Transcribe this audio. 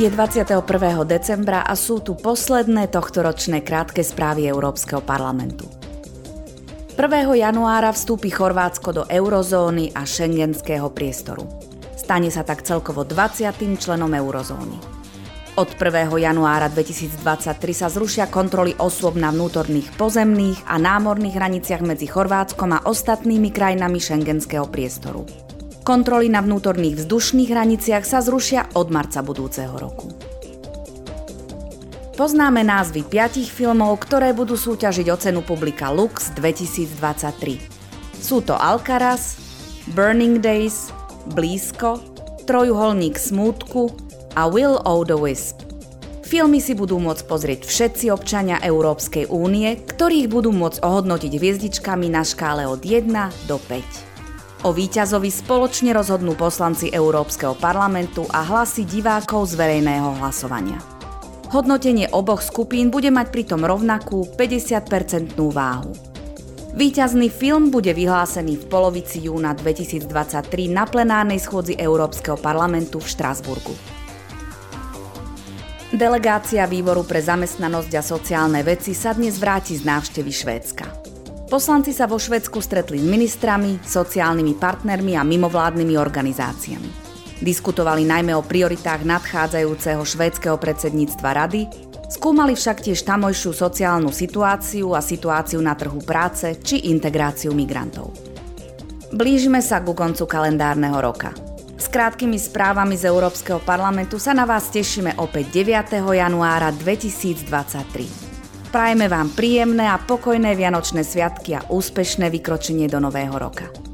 Je 21. decembra a sú tu posledné tohtoročné krátke správy Európskeho parlamentu. 1. januára vstúpi Chorvátsko do eurozóny a šengenského priestoru. Stane sa tak celkovo 20. členom eurozóny. Od 1. januára 2023 sa zrušia kontroly osôb na vnútorných pozemných a námorných hraniciach medzi Chorvátskom a ostatnými krajinami šengenského priestoru. Kontroly na vnútorných vzdušných hraniciach sa zrušia od marca budúceho roku. Poznáme názvy piatich filmov, ktoré budú súťažiť o cenu publika Lux 2023. Sú to Alcaraz, Burning Days, Blízko, Trojuholník smútku a Will o the Wisp. Filmy si budú môcť pozrieť všetci občania Európskej únie, ktorých budú môcť ohodnotiť hviezdičkami na škále od 1 do 5. O víťazovi spoločne rozhodnú poslanci Európskeho parlamentu a hlasy divákov z verejného hlasovania. Hodnotenie oboch skupín bude mať pritom rovnakú 50-percentnú váhu. Výťazný film bude vyhlásený v polovici júna 2023 na plenárnej schôdzi Európskeho parlamentu v Štrásburgu. Delegácia Výboru pre zamestnanosť a sociálne veci sa dnes vráti z návštevy Švédska. Poslanci sa vo Švedsku stretli s ministrami, sociálnymi partnermi a mimovládnymi organizáciami. Diskutovali najmä o prioritách nadchádzajúceho švédskeho predsedníctva rady, skúmali však tiež tamojšiu sociálnu situáciu a situáciu na trhu práce či integráciu migrantov. Blížime sa ku koncu kalendárneho roka. S krátkými správami z Európskeho parlamentu sa na vás tešíme opäť 9. januára 2023. Prajeme vám príjemné a pokojné Vianočné sviatky a úspešné vykročenie do nového roka.